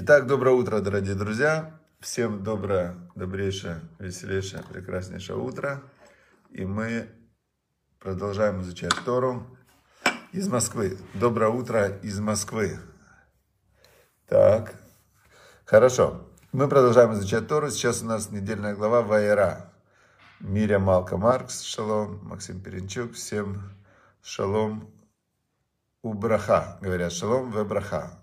Итак, доброе утро, дорогие друзья. Всем доброе, добрейшее, веселейшее, прекраснейшее утро. И мы продолжаем изучать Тору из Москвы. Доброе утро из Москвы. Так, хорошо. Мы продолжаем изучать Тору. Сейчас у нас недельная глава Вайера. Миря Малка Маркс, шалом, Максим Перенчук, всем шалом у браха, говорят, шалом в браха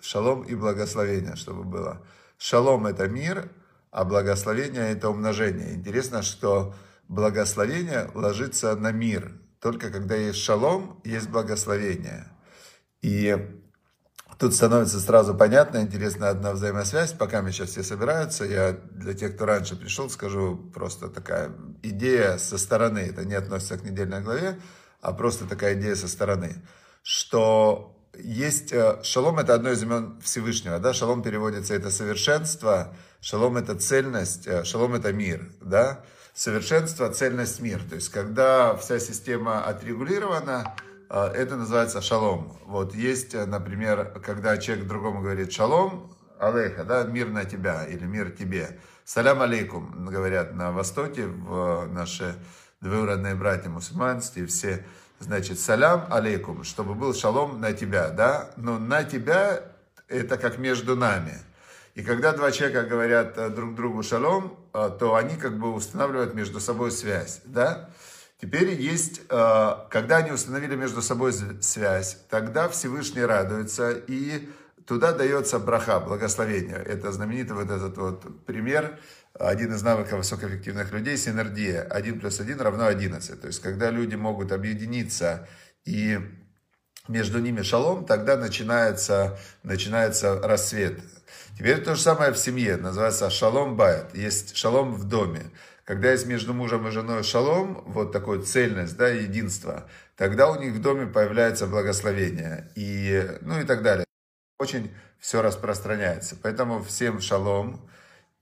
шалом и благословение, чтобы было. Шалом – это мир, а благословение – это умножение. Интересно, что благословение ложится на мир. Только когда есть шалом, есть благословение. И тут становится сразу понятно, интересная одна взаимосвязь. Пока мы сейчас все собираются, я для тех, кто раньше пришел, скажу просто такая идея со стороны. Это не относится к недельной главе, а просто такая идея со стороны. Что есть э, шалом это одно из имен Всевышнего, да, шалом переводится это совершенство, шалом это цельность, э, шалом это мир, да, совершенство, цельность, мир. То есть, когда вся система отрегулирована, э, это называется шалом. Вот есть, например, когда человек другому говорит шалом, алейха, да, мир на тебя или мир тебе. Салям алейкум, говорят на Востоке, в наши двоюродные братья мусульманские, все Значит, салям алейкум, чтобы был шалом на тебя, да? Но на тебя это как между нами. И когда два человека говорят э, друг другу шалом, э, то они как бы устанавливают между собой связь, да? Теперь есть, э, когда они установили между собой связь, тогда Всевышний радуется, и туда дается браха, благословение. Это знаменитый вот этот вот пример, один из навыков высокоэффективных людей – синергия. 1 плюс 1 равно 11. То есть, когда люди могут объединиться и между ними шалом, тогда начинается, начинается рассвет. Теперь то же самое в семье, называется шалом байт. Есть шалом в доме. Когда есть между мужем и женой шалом, вот такой цельность, да, единство, тогда у них в доме появляется благословение. И, ну и так далее. Очень все распространяется. Поэтому всем шалом.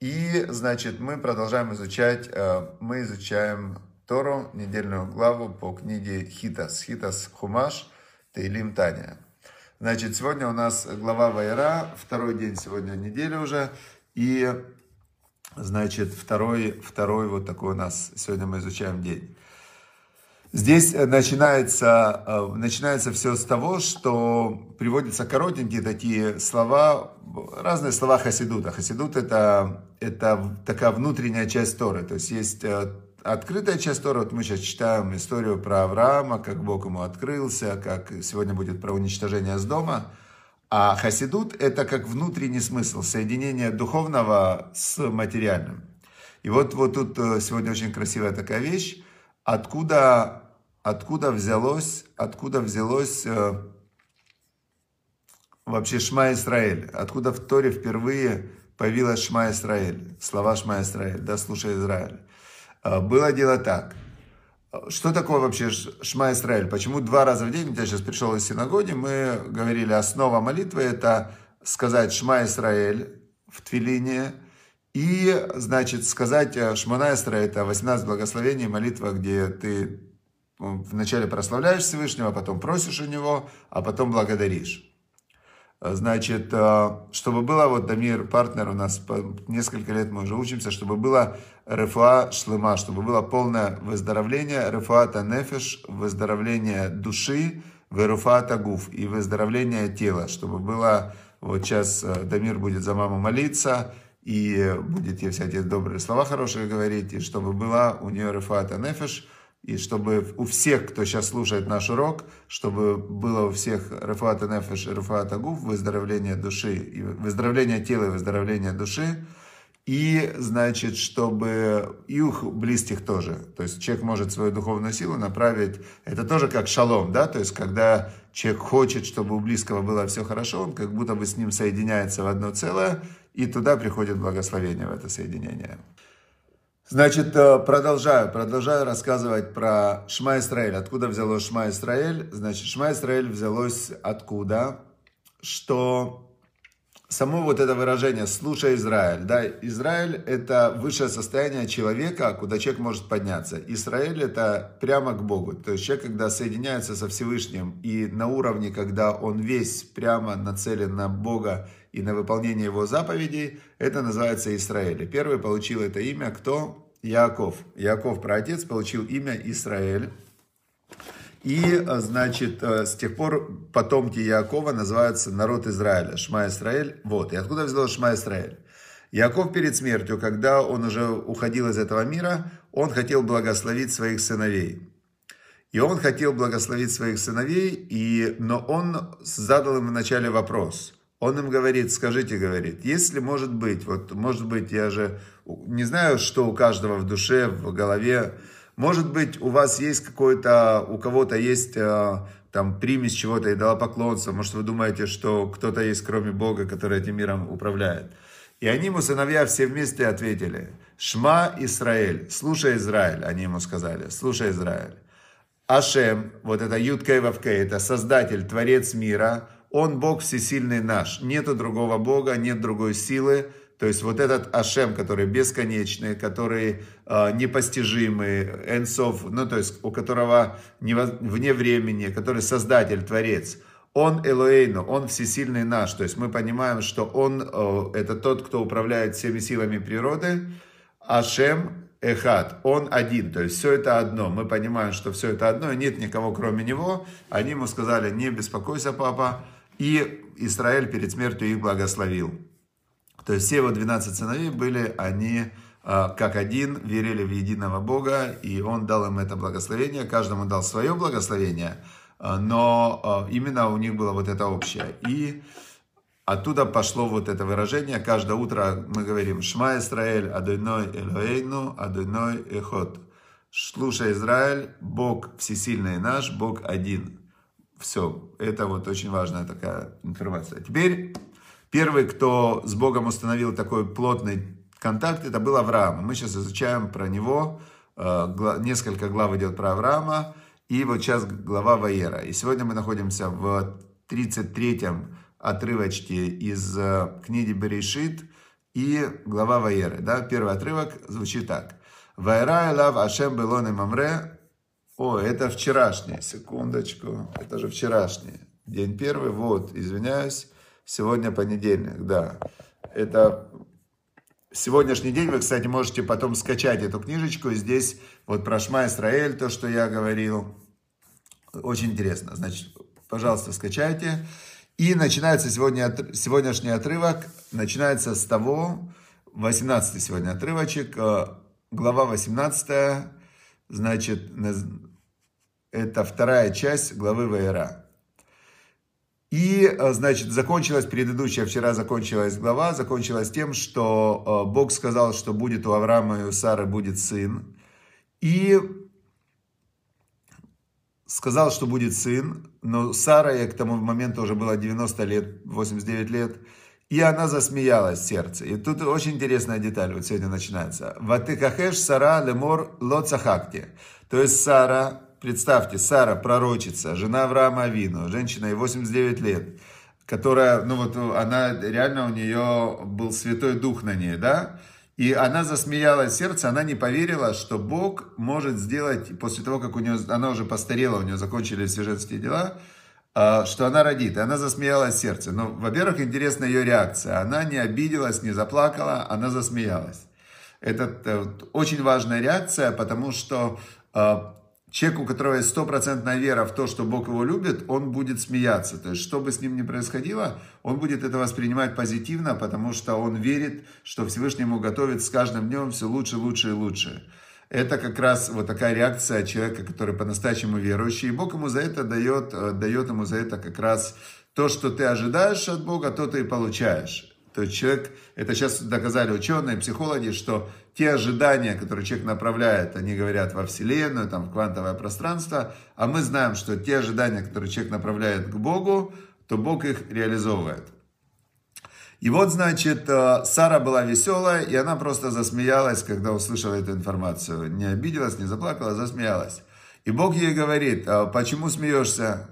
И, значит, мы продолжаем изучать, э, мы изучаем Тору, недельную главу по книге Хитас. Хитас Хумаш, Тейлим Таня. Значит, сегодня у нас глава Вайра, второй день сегодня недели уже. И, значит, второй, второй вот такой у нас, сегодня мы изучаем день. Здесь э, начинается, э, начинается все с того, что приводятся коротенькие такие слова, разные слова хасидута. Хасидут это, это такая внутренняя часть Торы. То есть есть э, открытая часть Торы. Вот мы сейчас читаем историю про Авраама, как Бог ему открылся, как сегодня будет про уничтожение с дома. А хасидут это как внутренний смысл, соединение духовного с материальным. И вот, вот тут сегодня очень красивая такая вещь. Откуда откуда взялось, откуда взялось э, вообще Шма Исраэль, откуда в Торе впервые появилась Шма Исраэль, слова Шма Исраэль, да, слушай Израиль. Э, было дело так. Что такое вообще Шма Исраэль? Почему два раза в день, я сейчас пришел из синагоги, мы говорили, основа молитвы это сказать Шма Исраэль в Твилине, и, значит, сказать э, Шмана Исраэль, это 18 благословений, молитва, где ты вначале прославляешь Всевышнего, потом просишь у него, а потом благодаришь. Значит, э, чтобы было, вот Дамир, партнер у нас, несколько лет мы уже учимся, чтобы было рефуа шлема, чтобы было полное выздоровление, рефуа танефеш, выздоровление души, веруфа тагуф и выздоровление тела, чтобы было, вот сейчас э, Дамир будет за маму молиться, и будет ей всякие добрые слова хорошие говорить, и чтобы была у нее рефуа танефеш, и чтобы у всех, кто сейчас слушает наш урок, чтобы было у всех Рафаата Нефеш и Рафаата Гуф, выздоровление души, и выздоровление тела и выздоровление души, и, значит, чтобы и у близких тоже. То есть человек может свою духовную силу направить, это тоже как шалом, да, то есть когда человек хочет, чтобы у близкого было все хорошо, он как будто бы с ним соединяется в одно целое, и туда приходит благословение в это соединение. Значит, э, продолжаю, продолжаю рассказывать про Шма Исраэль. Откуда взялось Шма Исраэль? Значит, Шма Исраэль взялось откуда? Что само вот это выражение «слушай Израиль», да, Израиль – это высшее состояние человека, куда человек может подняться. Израиль – это прямо к Богу. То есть человек, когда соединяется со Всевышним и на уровне, когда он весь прямо нацелен на Бога и на выполнение его заповедей, это называется Израиль. Первый получил это имя кто? Яков. Яков, праотец, получил имя Израиль. И, э, значит, э, с тех пор потомки Якова называются народ Израиля, Шма Израиль. Вот, и откуда взялось Шма Израиль? Яков перед смертью, когда он уже уходил из этого мира, он хотел благословить своих сыновей. И он хотел благословить своих сыновей, и, но он задал им вначале вопрос. Он им говорит, скажите, говорит, если может быть, вот может быть, я же не знаю, что у каждого в душе, в голове, может быть, у вас есть какой-то, у кого-то есть э, там примесь чего-то, идолопоклонства. Может, вы думаете, что кто-то есть, кроме Бога, который этим миром управляет. И они ему, сыновья, все вместе ответили. Шма Израиль, слушай Израиль, они ему сказали, слушай Израиль. Ашем, вот это Юткей Вавкей, это Создатель, Творец мира, Он Бог всесильный наш. Нету другого Бога, нет другой силы, то есть вот этот Ашем, который бесконечный, который э, непостижимый, энсов, ну то есть у которого вне времени, который создатель, творец, он Элоэйну, он всесильный наш. То есть мы понимаем, что он э, это тот, кто управляет всеми силами природы. Ашем Эхат, он один, то есть все это одно. Мы понимаем, что все это одно, и нет никого кроме него. Они ему сказали, не беспокойся, папа. И Израиль перед смертью их благословил. То есть все его 12 сыновей были, они а, как один, верили в единого Бога, и он дал им это благословение, каждому дал свое благословение, а, но а, именно у них было вот это общее. И оттуда пошло вот это выражение, каждое утро мы говорим «Шма Исраэль, Адойной Элоэйну, Адойной Эхот». Слушай, Израиль, Бог всесильный наш, Бог один. Все, это вот очень важная такая информация. Теперь Первый, кто с Богом установил такой плотный контакт, это был Авраам. Мы сейчас изучаем про него, э, несколько глав идет про Авраама, и вот сейчас глава Ваера. И сегодня мы находимся в 33-м отрывочке из э, книги Берешит и глава Ваеры. Да? Первый отрывок звучит так. Ваера лав Ашем Белоне Мамре. О, это вчерашнее, секундочку, это же вчерашнее. День первый, вот, извиняюсь. Сегодня понедельник, да. Это сегодняшний день. Вы, кстати, можете потом скачать эту книжечку. Здесь вот про Шма Исраэль, то, что я говорил. Очень интересно. Значит, пожалуйста, скачайте. И начинается сегодня, сегодняшний отрывок. Начинается с того, 18 сегодня отрывочек, э, глава 18, значит, это вторая часть главы Ваера. И, э, значит, закончилась предыдущая, вчера закончилась глава, закончилась тем, что э, Бог сказал, что будет у Авраама и у Сары будет сын. И сказал, что будет сын, но Сара, ей к тому моменту уже было 90 лет, 89 лет, и она засмеялась в сердце. И тут очень интересная деталь вот сегодня начинается. «Ватыкахеш Сара лемор лоцахакти». То есть Сара Представьте, Сара, пророчица, жена Авраама Авину, женщина ей 89 лет, которая, ну вот она, реально у нее был Святой Дух на ней, да? И она засмеялась сердце, она не поверила, что Бог может сделать, после того, как у нее, она уже постарела, у нее закончились все женские дела, а, что она родит. И она засмеялась сердце. Но, ну, во-первых, интересна ее реакция. Она не обиделась, не заплакала, она засмеялась. Это э, очень важная реакция, потому что а, человек, у которого есть стопроцентная вера в то, что Бог его любит, он будет смеяться. То есть, что бы с ним ни происходило, он будет это воспринимать позитивно, потому что он верит, что Всевышнему готовит с каждым днем все лучше, лучше и лучше. Это как раз вот такая реакция человека, который по-настоящему верующий. И Бог ему за это дает, э, дает ему за это как раз то, что ты ожидаешь от Бога, то ты и получаешь. То человек, это сейчас доказали ученые, психологи, что те ожидания, которые человек направляет, они говорят во Вселенную, там, в квантовое пространство, а мы знаем, что те ожидания, которые человек направляет к Богу, то Бог их реализовывает. И вот, значит, э, Сара была веселая, и она просто засмеялась, когда услышала эту информацию. Не обиделась, не заплакала, засмеялась. И Бог ей говорит, «А почему смеешься?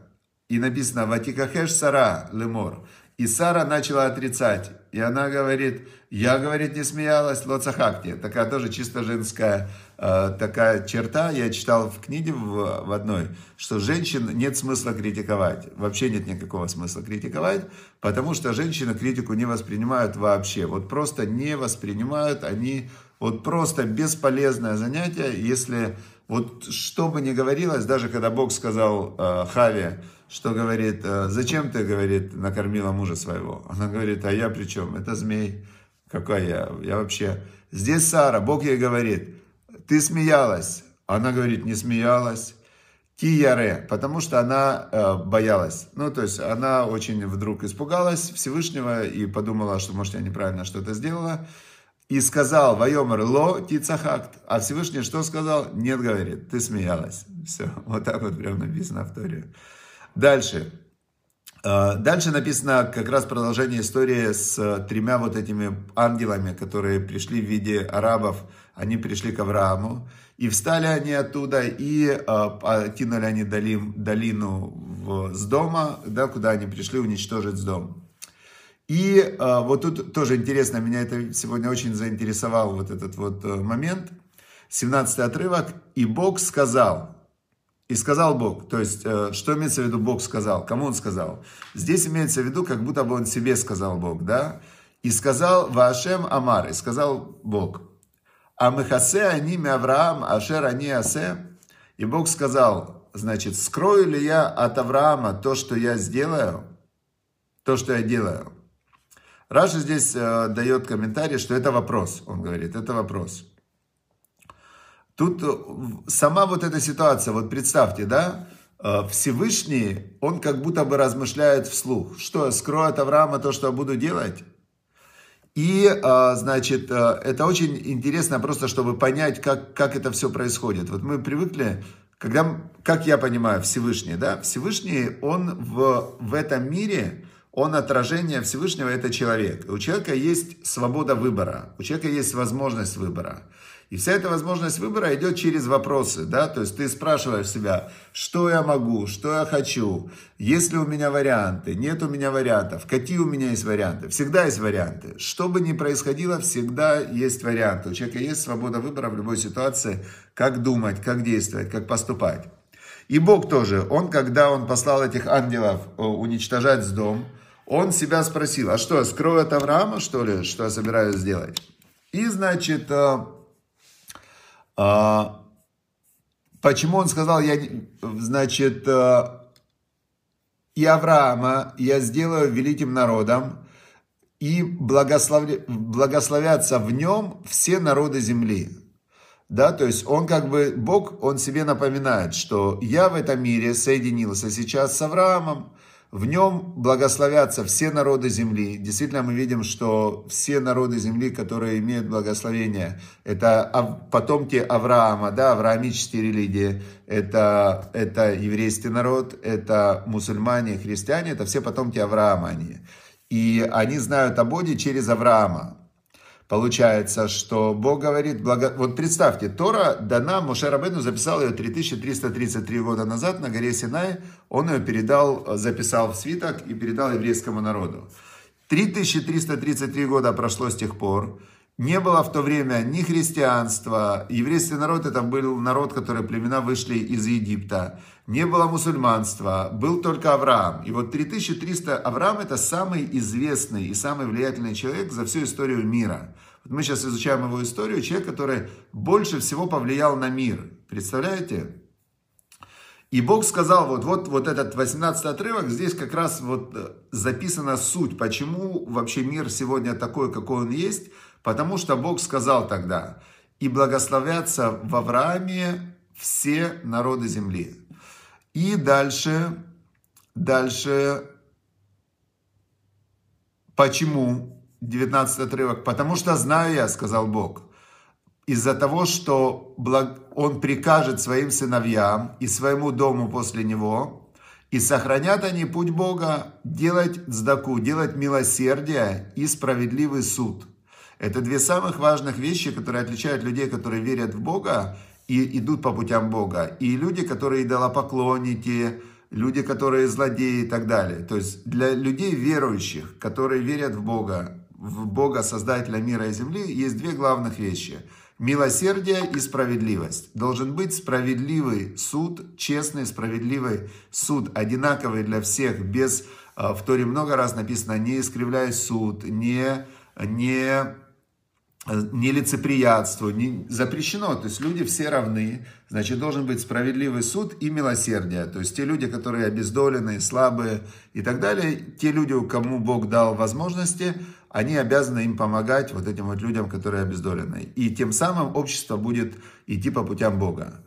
И написано, Ватикахеш Сара Лемор. И Сара начала отрицать. И она говорит, я, говорит, не смеялась, лоцахакти. Такая тоже чисто женская э, такая черта. Я читал в книге в, в одной, что женщин нет смысла критиковать. Вообще нет никакого смысла критиковать, потому что женщины критику не воспринимают вообще. Вот просто не воспринимают, они вот просто бесполезное занятие, если вот что бы ни говорилось, даже когда Бог сказал э, Хаве, что говорит, э, зачем ты, говорит, накормила мужа своего? Она говорит, а я при чем? Это змей. Какая я? Я вообще... Здесь Сара, Бог ей говорит, ты смеялась. Она говорит, не смеялась. Кияре, потому что она э, боялась. Ну, то есть она очень вдруг испугалась Всевышнего и подумала, что, может, я неправильно что-то сделала. И сказал, Вайомер ло тицахакт. А Всевышний что сказал? Нет, говорит, ты смеялась. Все, вот так вот прям написано в Торе. Дальше. А, дальше написано как раз продолжение истории с тремя вот этими ангелами, которые пришли в виде арабов. Они пришли к Аврааму. И встали они оттуда, и э, кинули они долин, долину в, с дома, да, куда они пришли уничтожить с дома. И э, вот тут тоже интересно, меня это сегодня очень заинтересовал вот этот вот э, момент. 17 отрывок. «И Бог сказал». И сказал Бог, то есть, э, что имеется в виду Бог сказал? Кому он сказал? Здесь имеется в виду, как будто бы он себе сказал Бог, да? И сказал Вашем Амар, и сказал Бог. Амехасе они Авраам, Ашер они Асе. И Бог сказал, значит, скрою ли я от Авраама то, что я сделаю, то, что я делаю? Раша здесь э, дает комментарий, что это вопрос, он говорит, это вопрос. Тут э, сама вот эта ситуация, вот представьте, да, э, Всевышний, он как будто бы размышляет вслух, что скрою от Авраама то, что я буду делать. И, э, значит, это очень интересно просто, чтобы понять, как, как это все происходит. Вот мы привыкли, когда, как я понимаю, Всевышний, да, Всевышний, он в, в этом мире, он отражение Всевышнего, это человек. У человека есть свобода выбора, у человека есть возможность выбора. И вся эта возможность выбора идет через вопросы, да, то есть ты спрашиваешь себя, что я могу, что я хочу, есть ли у меня варианты, нет у меня вариантов, какие у меня есть варианты, всегда есть варианты. Что бы ни происходило, всегда есть варианты. У человека есть свобода выбора в любой ситуации, как думать, как действовать, как поступать. И Бог тоже, Он, когда Он послал этих ангелов э, уничтожать с дом, он себя спросил, а что, скрою от Авраама, что ли, что я собираюсь сделать? И, значит, э, почему он сказал, я, значит, э, и Авраама я сделаю великим народом, и благослов... благословятся в нем все народы земли. Да, то есть он как бы, Бог, он себе напоминает, что я в этом мире соединился сейчас с Авраамом, в нем благословятся все народы земли. Действительно, мы видим, что все народы земли, которые имеют благословение, это потомки Авраама, да, авраамические религии, это, это еврейский народ, это мусульмане, христиане, это все потомки Авраама они. И они знают о Боге через Авраама. Получается, что Бог говорит, благо... вот представьте, Тора дана, Моше Рабену записал ее 3333 года назад на горе Синай, он ее передал, записал в свиток и передал еврейскому народу. 3333 года прошло с тех пор, не было в то время ни христианства, еврейский народ это был народ, который племена вышли из Египта, не было мусульманства, был только Авраам. И вот 3300, Авраам это самый известный и самый влиятельный человек за всю историю мира. Вот мы сейчас изучаем его историю, человек, который больше всего повлиял на мир. Представляете? И Бог сказал, вот, вот, вот этот 18 отрывок, здесь как раз вот э, записана суть, почему вообще мир сегодня такой, какой он есть, потому что Бог сказал тогда, и благословятся в Аврааме все народы земли. И дальше, дальше, почему 19 отрывок? Потому что знаю я, сказал Бог, из-за того, что Он прикажет своим сыновьям и своему дому после него, и сохранят они путь Бога делать сдаку, делать милосердие и справедливый суд. Это две самых важных вещи, которые отличают людей, которые верят в Бога и идут по путям Бога. И люди, которые идолопоклонники, люди, которые злодеи и так далее. То есть для людей верующих, которые верят в Бога, в Бога, Создателя мира и земли, есть две главных вещи. Милосердие и справедливость. Должен быть справедливый суд, честный, справедливый суд, одинаковый для всех, без, а, в Торе много раз написано, не искривляй суд, не, не нелицеприятству, не, запрещено. То есть люди все равны, значит, должен быть справедливый суд и милосердие. То есть те люди, которые обездоленные, слабые и так далее, те люди, кому Бог дал возможности, они обязаны им помогать, вот этим вот людям, которые обездолены. И тем самым общество будет идти по путям Бога.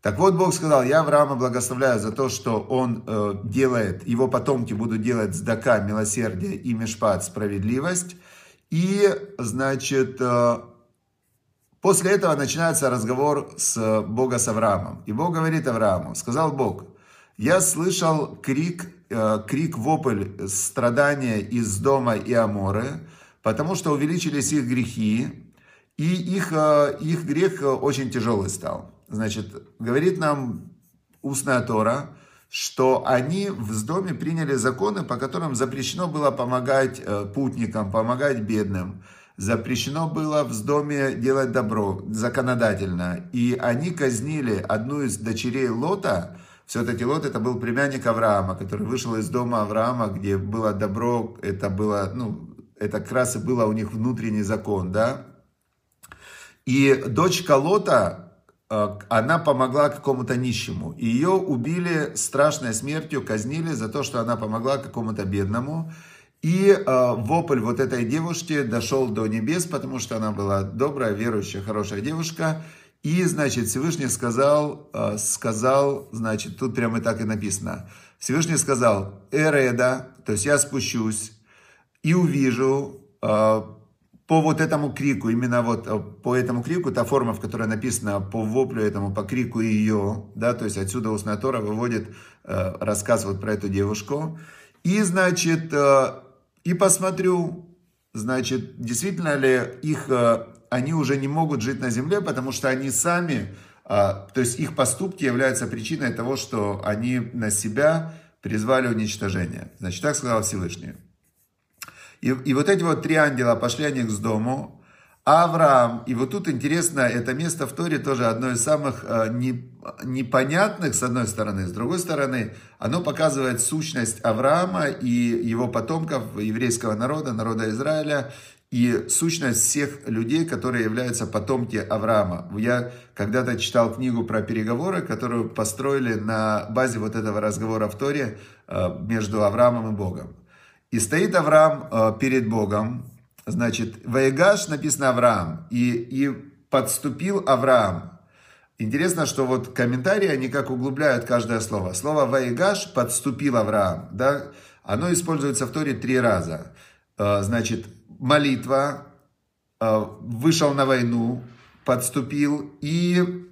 Так вот, Бог сказал, я Авраама благословляю за то, что он э, делает, его потомки будут делать сдака, милосердие и мешпат, справедливость, и, значит, э, после этого начинается разговор с Бога с Авраамом. И Бог говорит Аврааму, сказал Бог, я слышал крик, э, крик, вопль страдания из дома и Аморы, потому что увеличились их грехи, и их, э, их грех очень тяжелый стал. Значит, говорит нам устная Тора, что они в доме приняли законы, по которым запрещено было помогать э, путникам, помогать бедным. Запрещено было в доме делать добро законодательно. И они казнили одну из дочерей Лота. Все-таки Лот это был племянник Авраама, который вышел из дома Авраама, где было добро, это было, ну, это как раз и было у них внутренний закон, да. И дочка Лота, она помогла какому-то нищему. Ее убили страшной смертью, казнили за то, что она помогла какому-то бедному. И э, вопль вот этой девушки дошел до небес, потому что она была добрая, верующая, хорошая девушка. И, значит, Всевышний сказал, э, сказал, значит, тут прямо так и написано. Всевышний сказал, Эреда, то есть я спущусь и увижу э, по вот этому крику, именно вот э, по этому крику, та форма, в которой написано по воплю этому, по крику ее, да, то есть отсюда устная Тора выводит э, рассказ вот про эту девушку. И, значит, э, и посмотрю, значит, действительно ли их, э, они уже не могут жить на земле, потому что они сами, то есть их поступки являются причиной того, что они на себя призвали уничтожение. Значит, так сказал Всевышний. И, и вот эти вот три ангела пошли они к дому. Авраам, и вот тут интересно, это место в Торе тоже одно из самых э, не, непонятных, с одной стороны, с другой стороны, оно показывает сущность Авраама и его потомков, еврейского народа, народа Израиля, и сущность всех людей, которые являются потомки Авраама. Я когда-то читал книгу про переговоры, которую построили на базе вот этого разговора в Торе э, между Авраамом и Богом. И стоит Авраам э, перед Богом, значит, Ваегаш написано Авраам, и, и подступил Авраам. Интересно, что вот комментарии, они как углубляют каждое слово. Слово Ваегаш подступил Авраам, да, оно используется в Торе три раза. Э, значит, молитва, э, вышел на войну, подступил и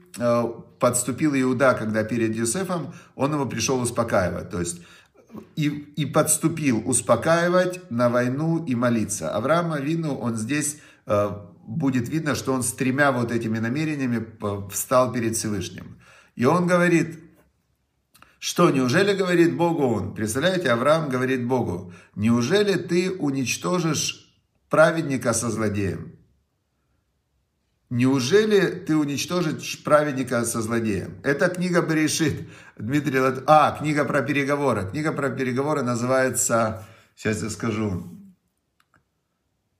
подступил Иуда, когда перед Юсефом, он его пришел успокаивать. То есть и, и подступил успокаивать на войну и молиться. Авраам Вину, он здесь э, будет видно, что он с тремя вот этими намерениями э, встал перед Всевышним. И он говорит, что, неужели говорит Богу он? Представляете, Авраам говорит Богу, неужели ты уничтожишь праведника со злодеем? Неужели ты уничтожишь праведника со злодеем? Это книга Берешит. Дмитрий Лат... А, книга про переговоры. Книга про переговоры называется, сейчас я скажу,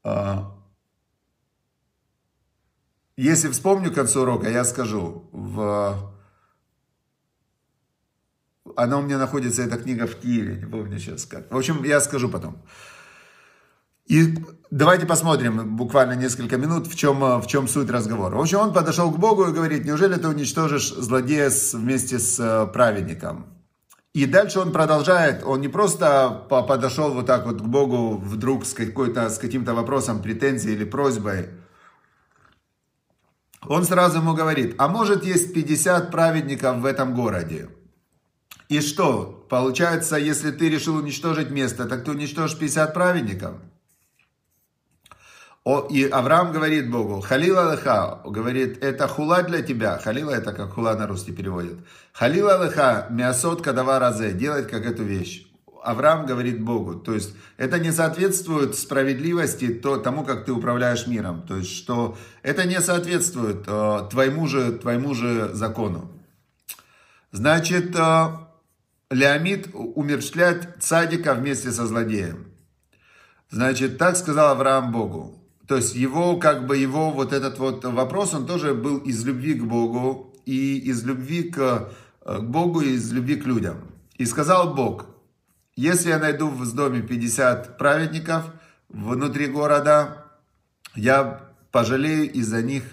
а, если вспомню к концу урока, я скажу. В... Она у меня находится, эта книга в Киеве, не помню сейчас как. В общем, я скажу потом. И давайте посмотрим буквально несколько минут, в чем, в чем суть разговора. В общем, он подошел к Богу и говорит, неужели ты уничтожишь злодея вместе с э, праведником? И дальше он продолжает, он не просто подошел вот так вот к Богу вдруг с, какой-то, с каким-то вопросом, претензией или просьбой. Он сразу ему говорит, а может есть 50 праведников в этом городе? И что, получается, если ты решил уничтожить место, так ты уничтожишь 50 праведников? О, и Авраам говорит Богу, халила леха, говорит, это хула для тебя. Халила это как хула на русский переводит. Халила леха, мясот кадава разе, делать как эту вещь. Авраам говорит Богу, то есть это не соответствует справедливости то, тому, как ты управляешь миром. То есть что это не соответствует э, твоему, же, твоему же закону. Значит, э, Леомид умерщвлять цадика вместе со злодеем. Значит, так сказал Авраам Богу. То есть его, как бы его вот этот вот вопрос, он тоже был из любви к Богу и из любви к, к Богу и из любви к людям. И сказал Бог, если я найду в доме 50 праведников внутри города, я пожалею из-за них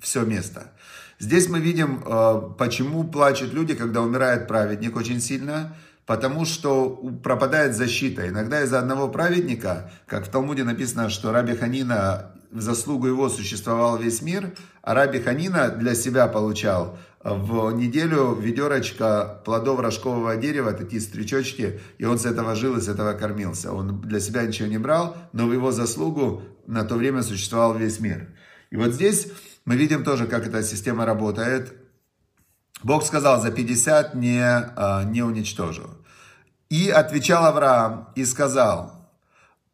все место. Здесь мы видим, э, почему плачут люди, когда умирает праведник очень сильно – потому что пропадает защита. Иногда из-за одного праведника, как в Талмуде написано, что Раби Ханина, в заслугу его существовал весь мир, а Раби Ханина для себя получал в неделю ведерочка плодов рожкового дерева, такие стрючочки, и он с этого жил и с этого кормился. Он для себя ничего не брал, но в его заслугу на то время существовал весь мир. И вот здесь мы видим тоже, как эта система работает. Бог сказал, за 50 не, а, не уничтожу. И отвечал Авраам и сказал,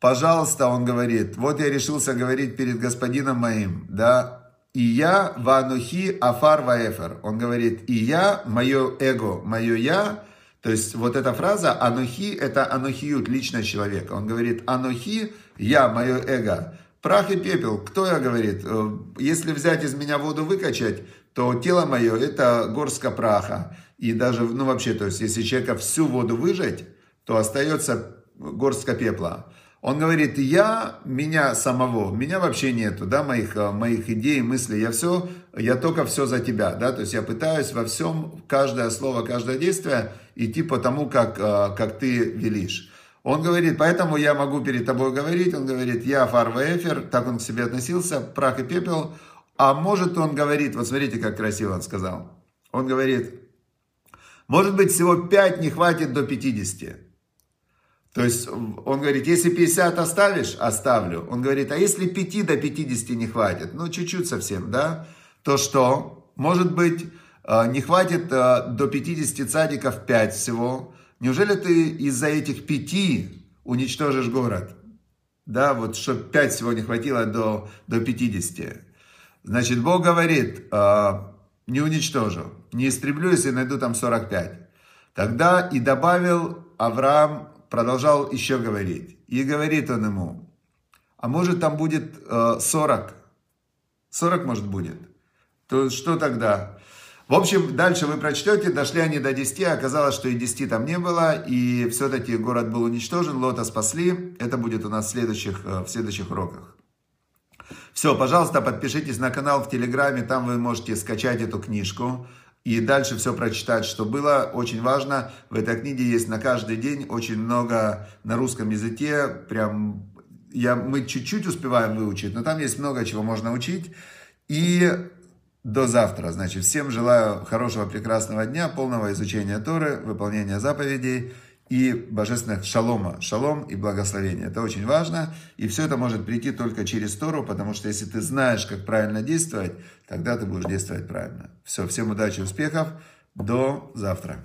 пожалуйста, он говорит, вот я решился говорить перед господином моим, да, и я ванухи афар ваэфер. Он говорит, и я, мое эго, мое я, то есть вот эта фраза анухи, это анухиют, личность человека. Он говорит, анухи, я, мое эго, прах и пепел. Кто я, говорит, «Э, если взять из меня воду выкачать, то тело мое это горстка праха. И даже, ну вообще, то есть, если человека всю воду выжать, то остается горстка пепла. Он говорит, я, меня самого, меня вообще нету, да, моих, моих идей, мыслей, я все, я только все за тебя, да, то есть я пытаюсь во всем, каждое слово, каждое действие идти по тому, как, как ты велишь. Он говорит, поэтому я могу перед тобой говорить, он говорит, я фарвефер, так он к себе относился, прах и пепел, а может он говорит, вот смотрите, как красиво он сказал. Он говорит, может быть, всего 5 не хватит до 50. То есть он говорит, если 50 оставишь, оставлю. Он говорит, а если 5 до 50 не хватит, ну чуть-чуть совсем, да, то что? Может быть, э, не хватит э, до 50 цадиков 5 всего. Неужели ты из-за этих 5 уничтожишь город? Да, вот чтобы 5 всего не хватило до, до 50. Значит, Бог говорит, «А, не уничтожу, не истреблю, если найду там 45. Тогда и добавил Авраам, продолжал еще говорить. И говорит он ему, а может там будет 40? 40 может будет. То что тогда? В общем, дальше вы прочтете, дошли они до 10, оказалось, что и 10 там не было, и все-таки город был уничтожен, Лота спасли. Это будет у нас в следующих, э, в следующих уроках. Все, пожалуйста, подпишитесь на канал в Телеграме, там вы можете скачать эту книжку и дальше все прочитать, что было. Очень важно, в этой книге есть на каждый день очень много на русском языке, прям я, мы чуть-чуть успеваем выучить, но там есть много чего можно учить. И до завтра. Значит, всем желаю хорошего, прекрасного дня, полного изучения Торы, выполнения заповедей и божественных шалома, шалом и благословение. Это очень важно, и все это может прийти только через Тору, потому что если ты знаешь, как правильно действовать, тогда ты будешь действовать правильно. Все, всем удачи, успехов, до завтра.